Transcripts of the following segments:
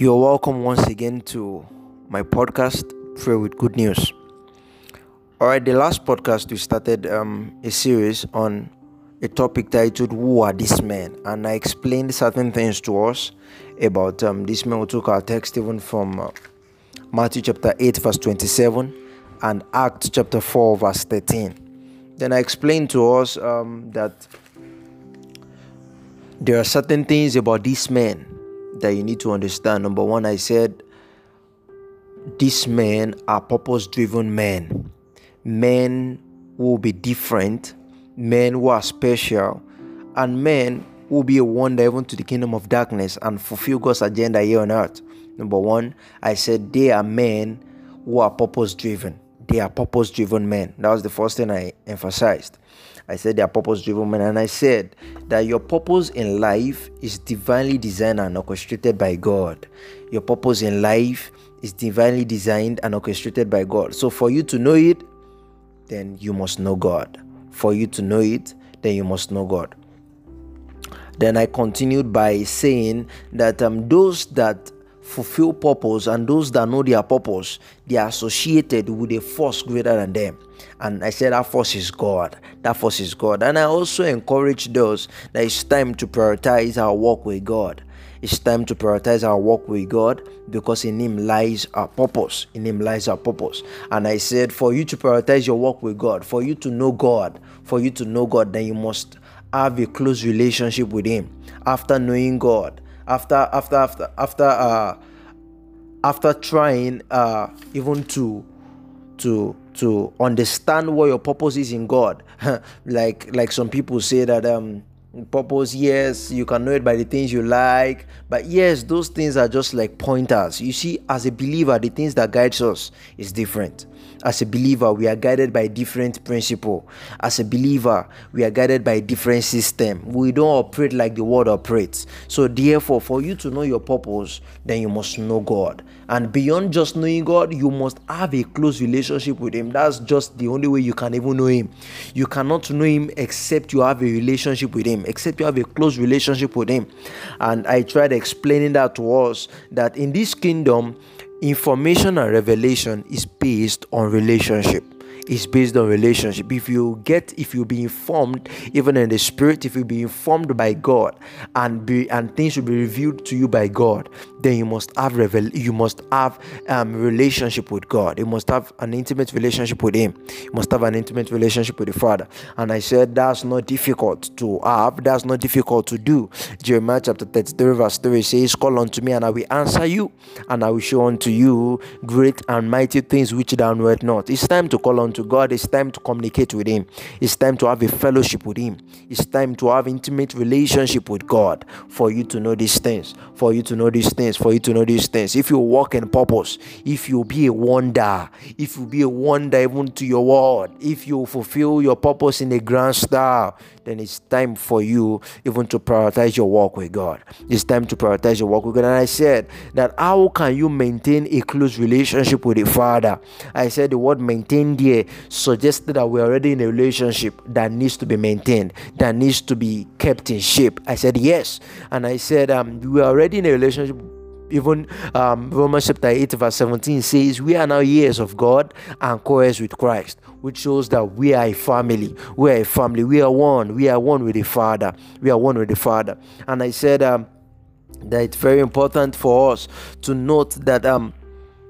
You're welcome once again to my podcast, Pray with Good News. All right, the last podcast we started um, a series on a topic titled "Who Are These Men?" and I explained certain things to us about um, this men. We took our text even from uh, Matthew chapter eight, verse twenty-seven, and Acts chapter four, verse thirteen. Then I explained to us um, that there are certain things about these men that you need to understand. Number one, I said these men are purpose driven men, men will be different, men who are special, and men will be a wonder even to the kingdom of darkness and fulfill God's agenda here on earth. Number one, I said they are men who are purpose driven. They are purpose driven men. That was the first thing I emphasized. I said they are purpose driven men, and I said that your purpose in life is divinely designed and orchestrated by God. Your purpose in life is divinely designed and orchestrated by God. So, for you to know it, then you must know God. For you to know it, then you must know God. Then I continued by saying that um, those that fulfill purpose and those that know their purpose they are associated with a force greater than them. And i said that force is god. That force is god. And i also encourage those that it's time to prioritize our work with god. It's time to prioritize our work with god because in him lies our purpose. In him lies our purpose. And i said for you to prioritize your work with god for you to know god for you to know god then you must have a close relationship with him. After knowing god after after after after uh after trying uh even to to to understand what your purpose is in God. Like like some people say that um purpose yes you can know it by the things you like but yes those things are just like pointers. You see as a believer the things that guides us is different as a believer we are guided by different principle. As a believer we are guided by different system. We don't operate like the world operates. So therefore for you to know your purpose then you must know god. And beyond just knowing god you must have a close relationship with him. That's just the only way you can even know him. You cannot know him except you have a relationship with him except you have a close relationship with him. And i tried explaining that to us that in this kingdom information and revelation is based on relationship. Is based on relationship. If you get if you be informed even in the spirit if you be informed by god and be and things will be revealed to you by god then you must have revel you must have um relationship with god you must have an intimate relationship with him you must have an intimate relationship with the father and i said that's not difficult to have that's not difficult to do jeremiah chapter 33 verse 3 says call unto me and i will answer you and i will show unto you great and mighty things which thou knowest not it's time to call unto God. It's time to communicate with Him. It's time to have a fellowship with Him. It's time to have intimate relationship with God for you to know these things. For you to know these things. For you to know these things. If you walk in purpose, if you be a wonder, if you be a wonder even to your world, if you fulfill your purpose in a grand style, then it's time for you even to prioritize your walk with God. It's time to prioritize your walk with God. And I said that how can you maintain a close relationship with the Father? I said the word maintain there suggested that we're already in a relationship that needs to be maintained, that needs to be kept in shape. I said yes. And I said um, we're already in a relationship even um, Romans chapter 8, verse 17 says, We are now heirs of God and co heirs with Christ, which shows that we are a family. We are a family. We are one. We are one with the Father. We are one with the Father. And I said um, that it's very important for us to note that um,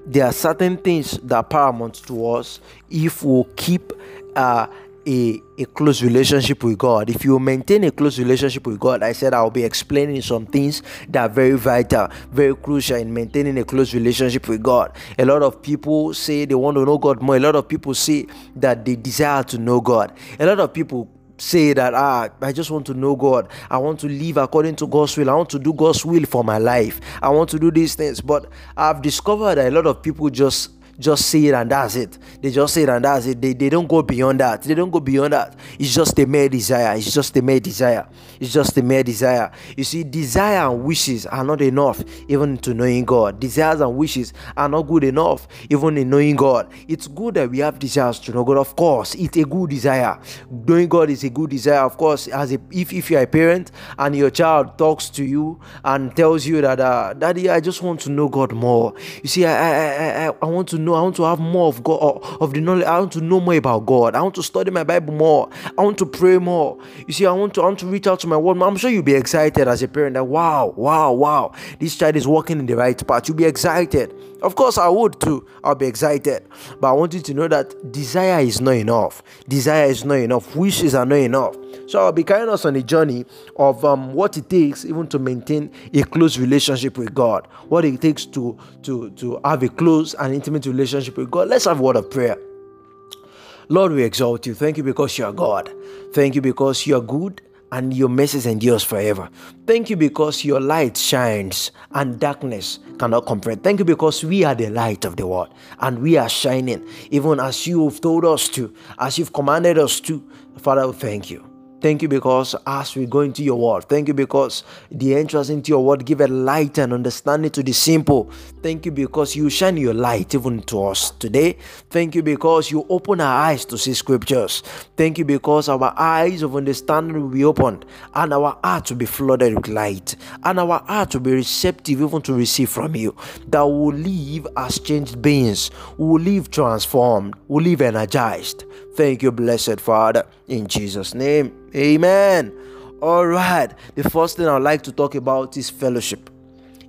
there are certain things that are paramount to us if we keep uh, a, a close relationship with God, if you maintain a close relationship with God, I said I'll be explaining some things that are very vital, very crucial in maintaining a close relationship with God. A lot of people say they want to know God more. A lot of people say that they desire to know God. A lot of people say that ah i just want to know god i want to live according to god's will i want to do god's will for my life i want to do these things but i've discovered that a lot of people just just say it and that's it. They just say it and that's it. They, they don't go beyond that. They don't go beyond that. It's just a mere desire. It's just a mere desire. It's just a mere desire. You see, desire and wishes are not enough even to knowing God. Desires and wishes are not good enough even in knowing God. It's good that we have desires to know God. Of course, it's a good desire. Knowing God is a good desire. Of course, as a, if, if you're a parent and your child talks to you and tells you that, uh, Daddy, I just want to know God more. You see, I, I, I, I want to know, I want to have more of God, of the knowledge. I want to know more about God. I want to study my Bible more. I want to pray more. You see, I want to, I want to reach out to my world. I'm sure you'll be excited as a parent that, wow, wow, wow, this child is walking in the right path. You'll be excited. Of course, I would too. I'll be excited. But I want you to know that desire is not enough. Desire is not enough. Wishes are not enough. So I'll be carrying us on a journey of um, what it takes even to maintain a close relationship with God. What it takes to to to have a close and intimate relationship with God. Let's have a word of prayer. Lord, we exalt you. Thank you because you are God. Thank you because you are good and your mercy endures forever. Thank you because your light shines and darkness cannot comprehend. Thank you because we are the light of the world and we are shining even as you have told us to, as you've commanded us to. Father, thank you. Thank you because as we go into your word, thank you because the entrance into your word give a light and understanding to the simple. Thank you because you shine your light even to us today. Thank you because you open our eyes to see scriptures. Thank you because our eyes of understanding will be opened and our heart will be flooded with light and our heart will be receptive even to receive from you. That will live as changed beings, we will live transformed, we will live energized. Thank you, blessed Father, in Jesus' name. Amen. All right. The first thing I'd like to talk about is fellowship.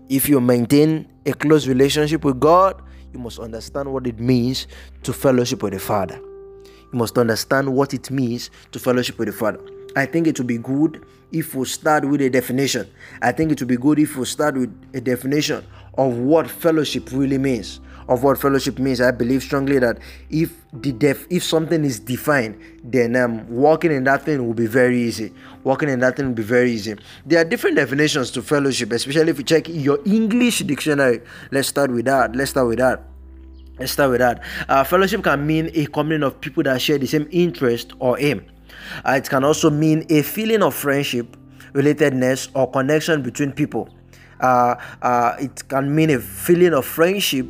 If you maintain a close relationship with God, you must understand what it means to fellowship with the Father. You must understand what it means to fellowship with the Father. I think it would be good if we start with a definition. I think it would be good if we start with a definition of what fellowship really means of what fellowship means, I believe strongly that if the def if something is defined, then um, walking in that thing will be very easy. Walking in that thing will be very easy. There are different definitions to fellowship, especially if you check your English dictionary. Let's start with that. Let's start with that. Let's start with that. Uh, fellowship can mean a community of people that share the same interest or aim. Uh, it can also mean a feeling of friendship, relatedness, or connection between people. Uh, uh, it can mean a feeling of friendship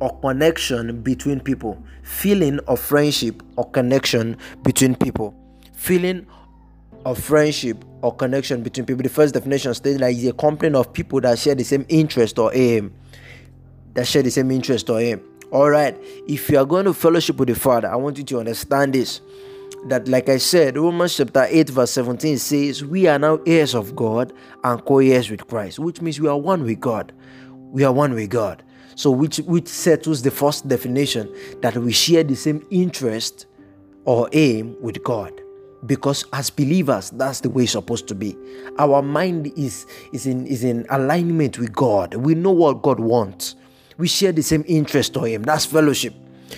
or connection between people. Feeling of friendship or connection between people. Feeling of friendship or connection between people. The first definition states that it's a company of people that share the same interest or aim. That share the same interest or aim. Alright, if you are going to fellowship with the Father, I want you to understand this. That, like I said, Romans chapter 8, verse 17 says, We are now heirs of God and co heirs with Christ, which means we are one with God. We are one with God. So, which, which settles the first definition that we share the same interest or aim with God. Because as believers, that's the way it's supposed to be. Our mind is, is, in, is in alignment with God. We know what God wants. We share the same interest or aim. That's fellowship.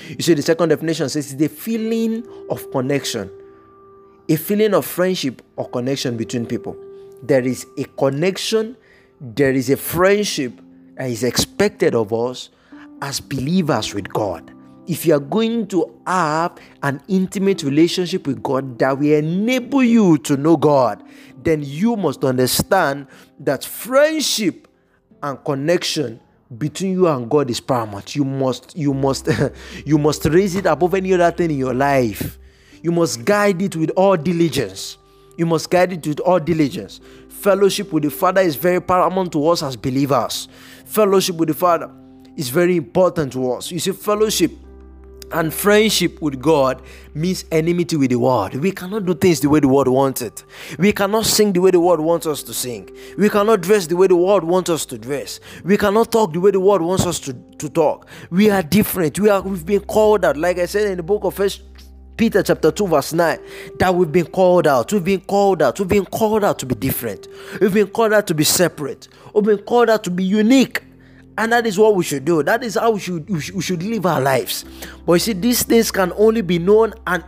You see, the second definition says it's the feeling of connection, a feeling of friendship or connection between people. There is a connection, there is a friendship is expected of us as believers with God. If you are going to have an intimate relationship with God that will enable you to know God, then you must understand that friendship and connection between you and God is paramount. You must, you must, you must raise it above any other thing in your life. You must guide it with all diligence. You must guide it with all diligence. Fellowship with the Father is very paramount to us as believers. Fellowship with the Father is very important to us. You see, fellowship and friendship with God means enmity with the world. We cannot do things the way the world wants it. We cannot sing the way the world wants us to sing. We cannot dress the way the world wants us to dress. We cannot talk the way the world wants us to, to talk. We are different. We are we've been called out. Like I said in the book of First Peter chapter 2, verse 9, that we've been called out. We've been called out. We've been called out to be different. We've been called out to be separate. We've been called out to be unique. And that is what we should do. That is how we should, we should, live our lives. But you see, these things can only be known and,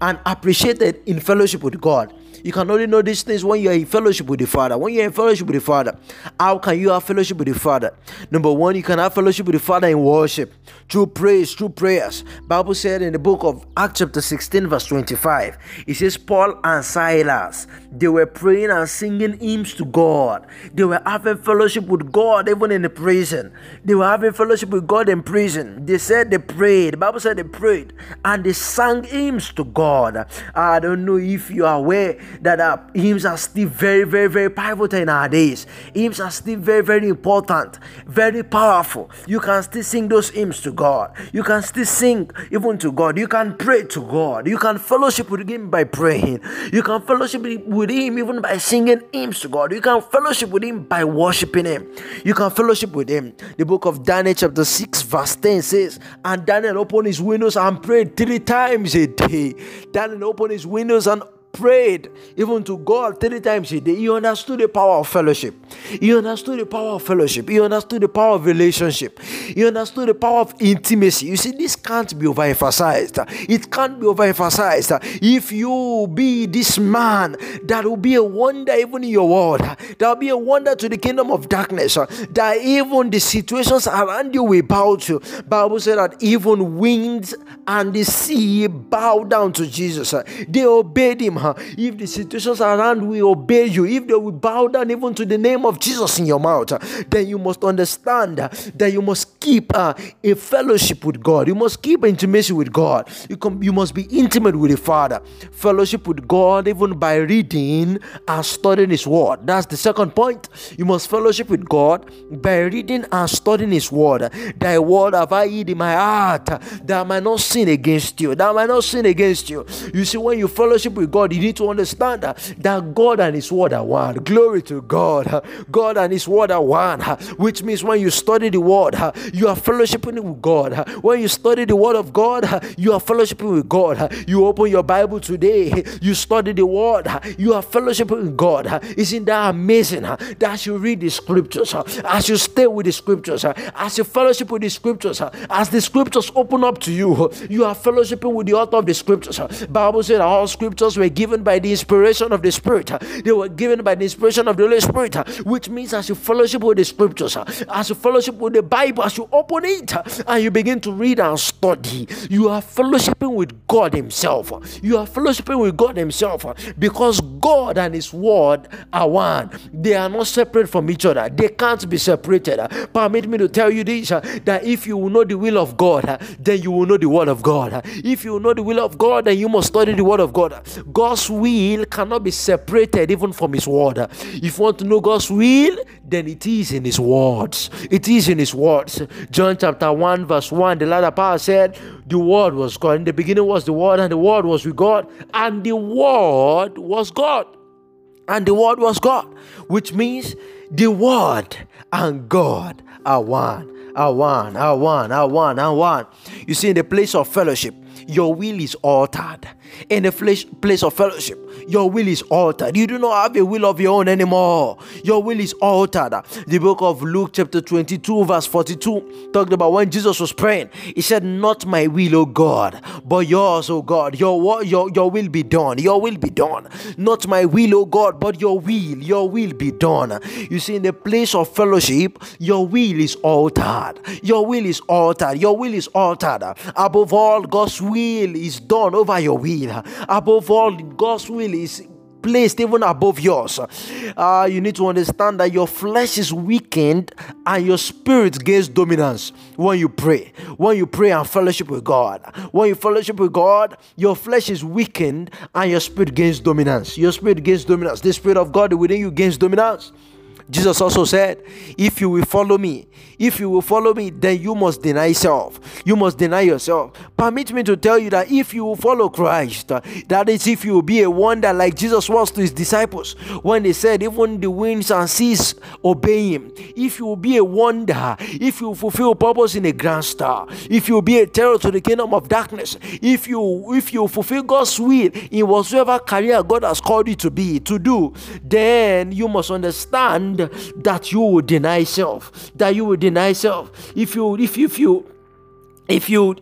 and appreciated in fellowship with God. You can only know these things when you are in fellowship with the Father. When you're in fellowship with the Father, how can you have fellowship with the Father? Number one, you can have fellowship with the Father in worship, through praise, through prayers. Bible said in the book of Acts chapter 16, verse 25, it says, Paul and Silas, they were praying and singing hymns to God. They were having fellowship with God even in the prison. They were having fellowship with God in prison. They said they prayed. The Bible said they prayed and they sang hymns to God. I don't know if you are aware that uh, hymns are still very, very, very pivotal in our days. Hymns are still very, very important, very powerful. You can still sing those hymns to God. You can still sing even to God. You can pray to God. You can fellowship with Him by praying. You can fellowship with Him even by singing hymns to God. You can fellowship with Him by worshiping Him. You can fellowship with Him. The book of Daniel, chapter 6, verse 10 says, And Daniel opened his windows and prayed three times a day. Daniel opened his windows and prayed even to God three times a day, he understood the power of fellowship. He understood the power of fellowship. He understood the power of relationship. He understood the power of intimacy. You see, this can't be overemphasized. It can't be overemphasized. If you be this man, that will be a wonder even in your world. That will be a wonder to the kingdom of darkness. Uh, that even the situations around you will bow to. Bible said that even winds and the sea bow down to Jesus. They obeyed him if the situations around will obey you, if they will bow down even to the name of Jesus in your mouth, then you must understand that you must keep uh, a fellowship with God. You must keep intimacy with God. You, com- you must be intimate with the Father. Fellowship with God, even by reading and studying His Word. That's the second point. You must fellowship with God by reading and studying His Word. Thy Word have I hid in my heart that I might not sin against you. That I might not sin against you. You see, when you fellowship with God, you need to understand uh, that God and His Word are one. Glory to God. Uh, God and His Word are one, uh, which means when you study the Word, you are fellowshipping with God. When you study the Word of God, you are fellowshipping with God. You open your Bible today, you study the Word, you are fellowshipping with God. Isn't that amazing? That you read the Scriptures, as you stay with the Scriptures, as you fellowship with the Scriptures, as the Scriptures open up to you, you are fellowshipping with the author of the Scriptures. Bible said all Scriptures were given by the inspiration of the Spirit. They were given by the inspiration of the Holy Spirit, which means as you fellowship with the Scriptures, as you fellowship with the Bible, as you open it and you begin to read and study, you are fellowshipping with God Himself. You are fellowshipping with God Himself because God and His Word are one. They are not separate from each other. They can't be separated. Permit me to tell you this that if you know the will of God, then you will know the Word of God. If you know the will of God, then you must study the Word of God. God. God's will cannot be separated even from His Word. If you want to know God's will, then it is in His words. It is in His words. John chapter 1, verse 1, the latter part said, The Word was God. In the beginning was the Word, and the Word was with God, and the Word was God. And the Word was God, which means the Word and God are one. Are one, are one, are one, are one. You see, in the place of fellowship, your will is altered. In the flesh, place of fellowship, your will is altered. You do not have a will of your own anymore. Your will is altered. The book of Luke, chapter 22, verse 42, talked about when Jesus was praying. He said, Not my will, O God, but yours, O God. Your, your, your will be done. Your will be done. Not my will, O God, but your will. Your will be done. You see, in the place of fellowship, your will is altered. Your will is altered. Your will is altered. Above all, God's will is done over your will. Above all, God's will is placed even above yours. Uh, you need to understand that your flesh is weakened and your spirit gains dominance when you pray. When you pray and fellowship with God. When you fellowship with God, your flesh is weakened and your spirit gains dominance. Your spirit gains dominance. The spirit of God within you gains dominance. Jesus also said, If you will follow me, if you will follow me, then you must deny self. You must deny yourself. Permit me to tell you that if you will follow Christ, that is, if you will be a wonder like Jesus was to his disciples, when they said, Even the winds and seas obey him. If you will be a wonder, if you fulfill purpose in a grand star, if you will be a terror to the kingdom of darkness, if you if you fulfill God's will in whatsoever career God has called you to be, to do, then you must understand that you will deny self that you will deny self if you if you if you if you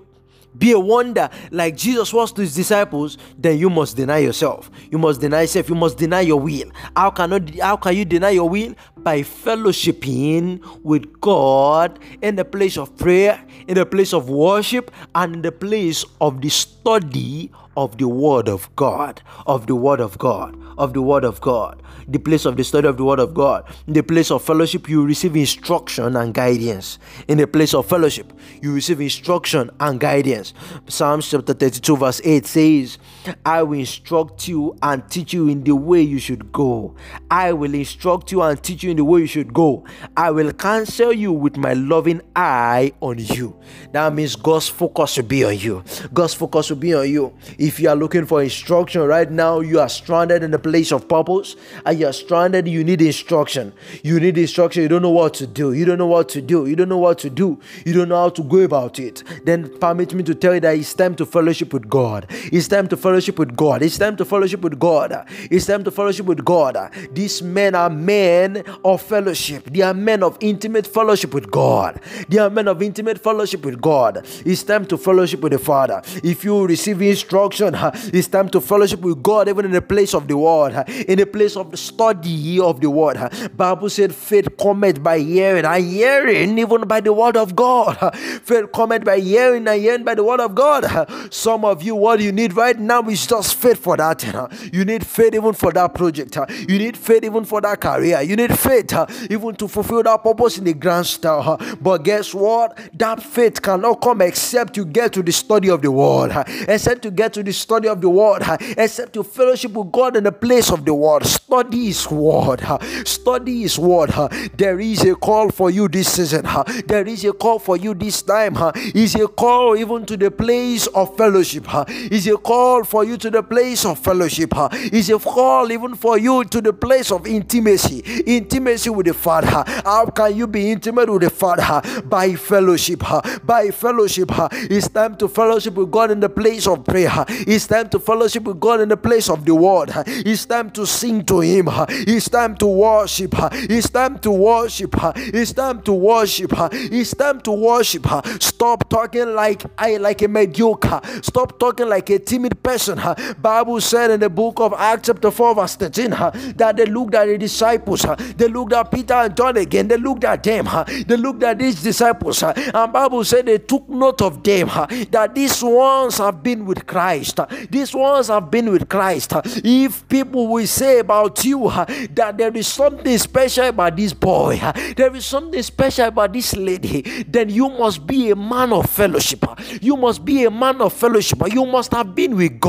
be a wonder like Jesus was to his disciples, then you must deny yourself. You must deny yourself. You must deny your will. How cannot how can you deny your will? By fellowshipping with God in the place of prayer, in the place of worship, and in the place of the study of the Word of God, of the Word of God, of the Word of God, the place of the study of the Word of God, the place of fellowship, you receive instruction and guidance. In the place of fellowship, you receive instruction and guidance. Psalms chapter 32, verse 8 says, I will instruct you and teach you in the way you should go. I will instruct you and teach you in the way you should go. I will counsel you with my loving eye on you. That means God's focus will be on you. God's focus will be on you. If you are looking for instruction right now, you are stranded in the place of purpose and you are stranded, you need instruction. You need instruction. You don't know what to do. You don't know what to do. You don't know what to do. You don't know how to go about it. Then permit me to tell you that it's time to fellowship with God. It's time to fellowship with God. It's time to fellowship with God. It's time to fellowship with God. These men are men of fellowship. They are men of intimate fellowship with God. They are men of intimate fellowship with God. It's time to fellowship with the Father. If you receive instruction, it's time to fellowship with God, even in the place of the word, in the place of the study of the word. Bible said, faith cometh by hearing, and hearing even by the word of God. Faith cometh by hearing, and hearing by the word of God. Some of you, what you need right now is just faith for that. You need faith even for that project. You need faith even for that career. You need faith even to fulfill that purpose in the grand style. But guess what? That faith cannot come except you get to the study of the word, except you get to the study of the word, except to fellowship with God in the place of the word. Study His word. Study His word. There is a call for you this season. There is a call for you this time. Is a call even to the place of fellowship. Is a call for you to the place of fellowship. Is a call even for you to the place of intimacy. Intimacy with the Father. How can you be intimate with the Father? By fellowship. By fellowship. It's time to fellowship with God in the place of prayer. It's time to fellowship with God in the place of the word. It's time to sing to Him. It's time to worship. It's time to worship. It's time to worship. It's time to worship. Stop talking like I like a mediocre. Stop talking like a timid person. Bible said in the book of Acts chapter 4 verse 13 that they looked at the disciples. They looked at Peter and John again. They looked at them. They looked at these disciples. And Bible said they took note of them that these ones have been with Christ. These ones have been with Christ. If people will say about you that there is something special about this boy, there is something special about this lady, then you must be a man of fellowship. You must be a man of fellowship. You must have been with God.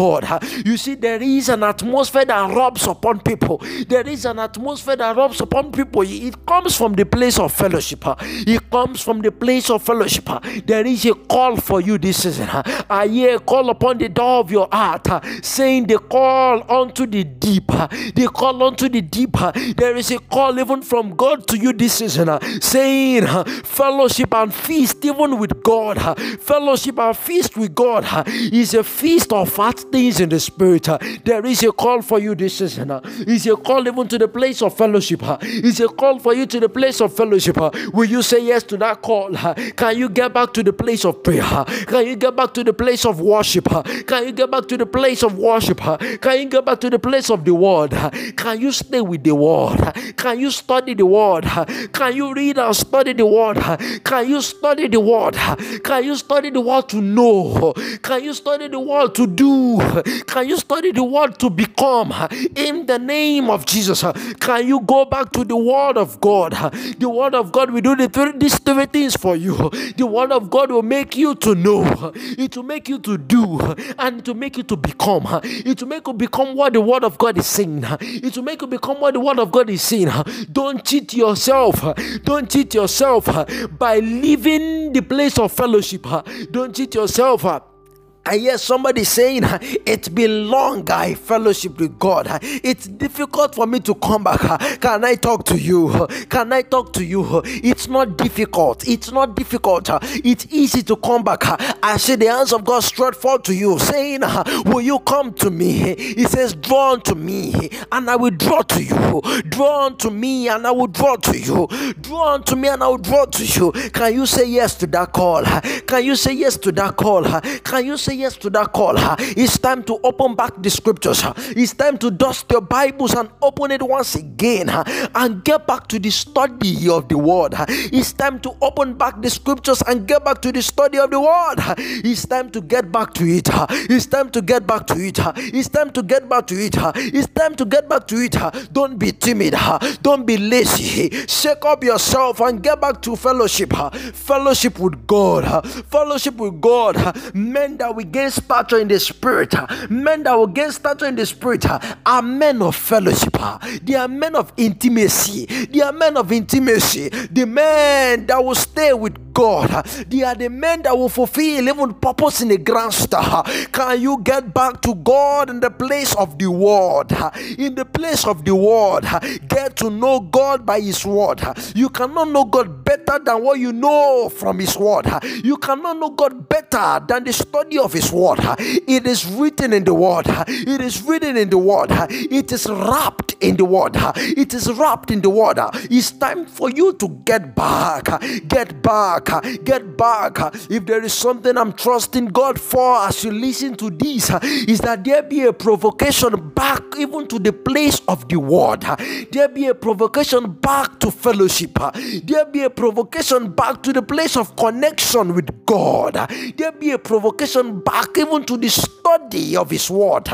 You see, there is an atmosphere that rubs upon people. There is an atmosphere that rubs upon people. It comes from the place of fellowship. It comes from the place of fellowship. There is a call for you this season. I hear a call upon the door of your heart, saying the call unto the deep. The call unto the deep. There is a call even from God to you this season, saying fellowship and feast even with God. Fellowship and feast with God is a feast of fat things in the spirit. There is a call for you this season. It's a call even to the place of fellowship. It's a call for you to the place of fellowship. Will you say yes to that call? Can you get back to the place of prayer? Can you get back to the place of worship? Can you get back to the place of worship? Can you get back to the place of the word? Can you stay with the word? Can you study the word? Can you read and study the word? Can you study the word? Can you study the word to know? Can you study the word to do? Can you study the word to become? In the name of Jesus, can you go back to the word of God? The word of God will do the three, these three things for you. The word of God will make you to know. It will make you to do and to make you to become. It will make you become what the word of God is saying. It will make you become what the word of God is saying. Don't cheat yourself. Don't cheat yourself by leaving the place of fellowship. Don't cheat yourself I hear somebody saying, It's been long I fellowship with God. It's difficult for me to come back. Can I talk to you? Can I talk to you? It's not difficult. It's not difficult. It's easy to come back. I see the hands of God stretched forth to you, saying, Will you come to me? He says, Draw unto me, and I will draw to you. Draw unto me, and I will draw to you. Draw unto me, and I will draw to you. Can you say yes to that call? Can you say yes to that call? Can you say yes to that call? It's time to open back the scriptures. It's time to dust your Bibles and open it once again and get back to the study of the word. It's time to open back the scriptures and get back to the study of the word. It's time to get back to it. It's time to get back to it. It's time to get back to it. It's time to get back to it. Don't be timid. Don't be lazy. Shake up yourself and get back to fellowship. Fellowship with God. Fellowship with God. Men that will gain stature in the spirit. Men that will gain stature in the spirit are men of fellowship. They are men of intimacy. They are men of intimacy. The men that will stay with God. They are the men that will fulfill even purpose in the grand star. Can you get back to God in the place of the word? In the place of the word, get to know God by His word. You cannot know God better than what you know from His word. You cannot know God better than the study of His word. It is written in the word. It is written in the word. It is wrapped in the word. It is wrapped in the word. It's time for you to get back. Get back. Get back. If there is something I'm trusting God for as you listen to this, is that there be a provocation back even to the place of the word. There be a provocation back to fellowship. There be a provocation back to the place of connection with God. There be a provocation back even to the study of His word.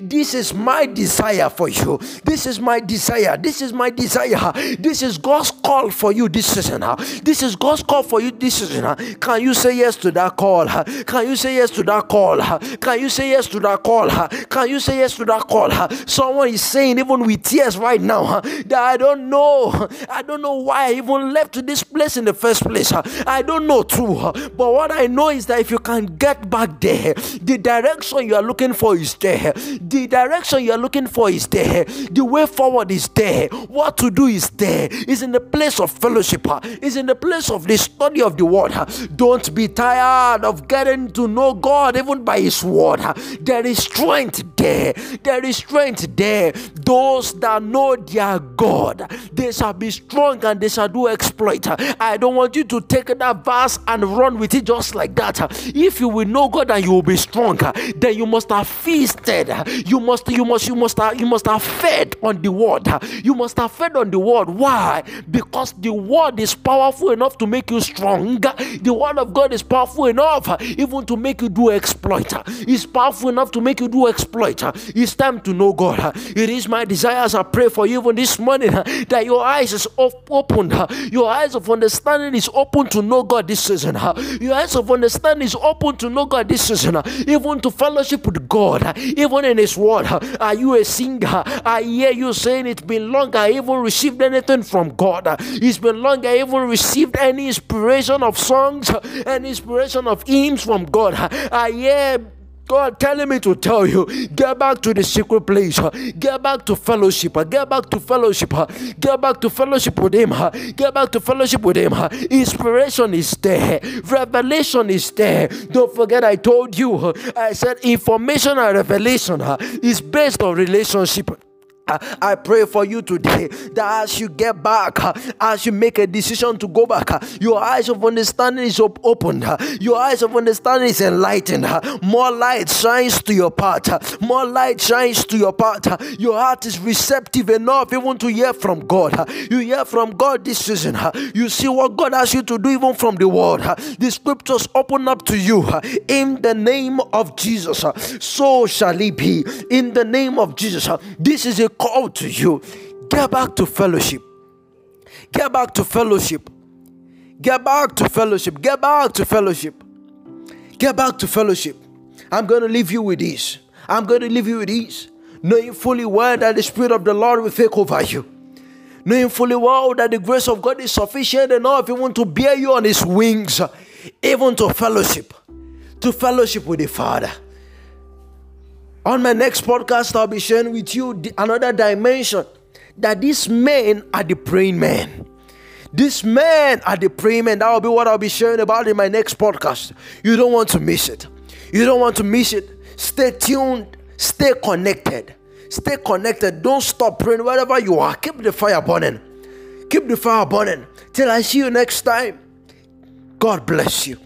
This is my desire for you. This is my desire. This is my desire. This is God's call for you this season. This is God's call for you this season. Can you say yes to that call? Can you say yes to that call? Can you say yes to that call? Can you say yes to that call? Someone is saying, even with tears right now, that I don't know. I don't know why I even left this place in the first place. I don't know too. But what I know is that if you can get back there, the direction you are looking for is there. The direction you are looking for is there. The way forward is there. What to do is there. Is in the place of fellowship. Is in the place of the study of the word. Don't be tired of getting to know God even by His word. There is strength there. There is strength there. Those that know their God, they shall be strong and they shall do exploit. I don't want you to take that verse and run with it just like that. If you will know God and you will be strong, then you must have feasted. You must, you must, you must have, you must have fed on the word. You must have fed on the word. Why? Because the word is powerful enough to make you strong. The word of God is powerful enough even to make you do exploit. It's powerful enough to make you do exploit. It's time to know God. It is my desire as I pray for you even this morning that your eyes is opened. Your eyes of understanding is open to know God this season. Your eyes of understanding is open to know God this season. Even to fellowship with God. Even in His Word. Are you a singer? I hear you saying it's been long I even received anything from God. It's been long I even received any inspiration of songs and inspiration of hymns from God. I hear God telling me to tell you, get back to the secret place, get back to fellowship, get back to fellowship, get back to fellowship with Him, get back to fellowship with Him. Inspiration is there, revelation is there. Don't forget, I told you, I said information and revelation is based on relationship. I pray for you today that as you get back, as you make a decision to go back, your eyes of understanding is opened, your eyes of understanding is enlightened. More light shines to your path, more light shines to your path. Your heart is receptive enough even to hear from God. You hear from God this season. You see what God has you to do even from the word. The scriptures open up to you in the name of Jesus. So shall it be in the name of Jesus. This is a call to you. Get back to fellowship. Get back to fellowship. Get back to fellowship. Get back to fellowship. Get back to fellowship. I'm going to leave you with this. I'm going to leave you with this. Knowing fully well that the Spirit of the Lord will take over you. Knowing fully well that the grace of God is sufficient enough even to bear you on His wings, even to fellowship to fellowship with the Father. On my next podcast, I'll be sharing with you another dimension that these men are the praying men. These men are the praying men. That will be what I'll be sharing about in my next podcast. You don't want to miss it. You don't want to miss it. Stay tuned. Stay connected. Stay connected. Don't stop praying wherever you are. Keep the fire burning. Keep the fire burning. Till I see you next time. God bless you.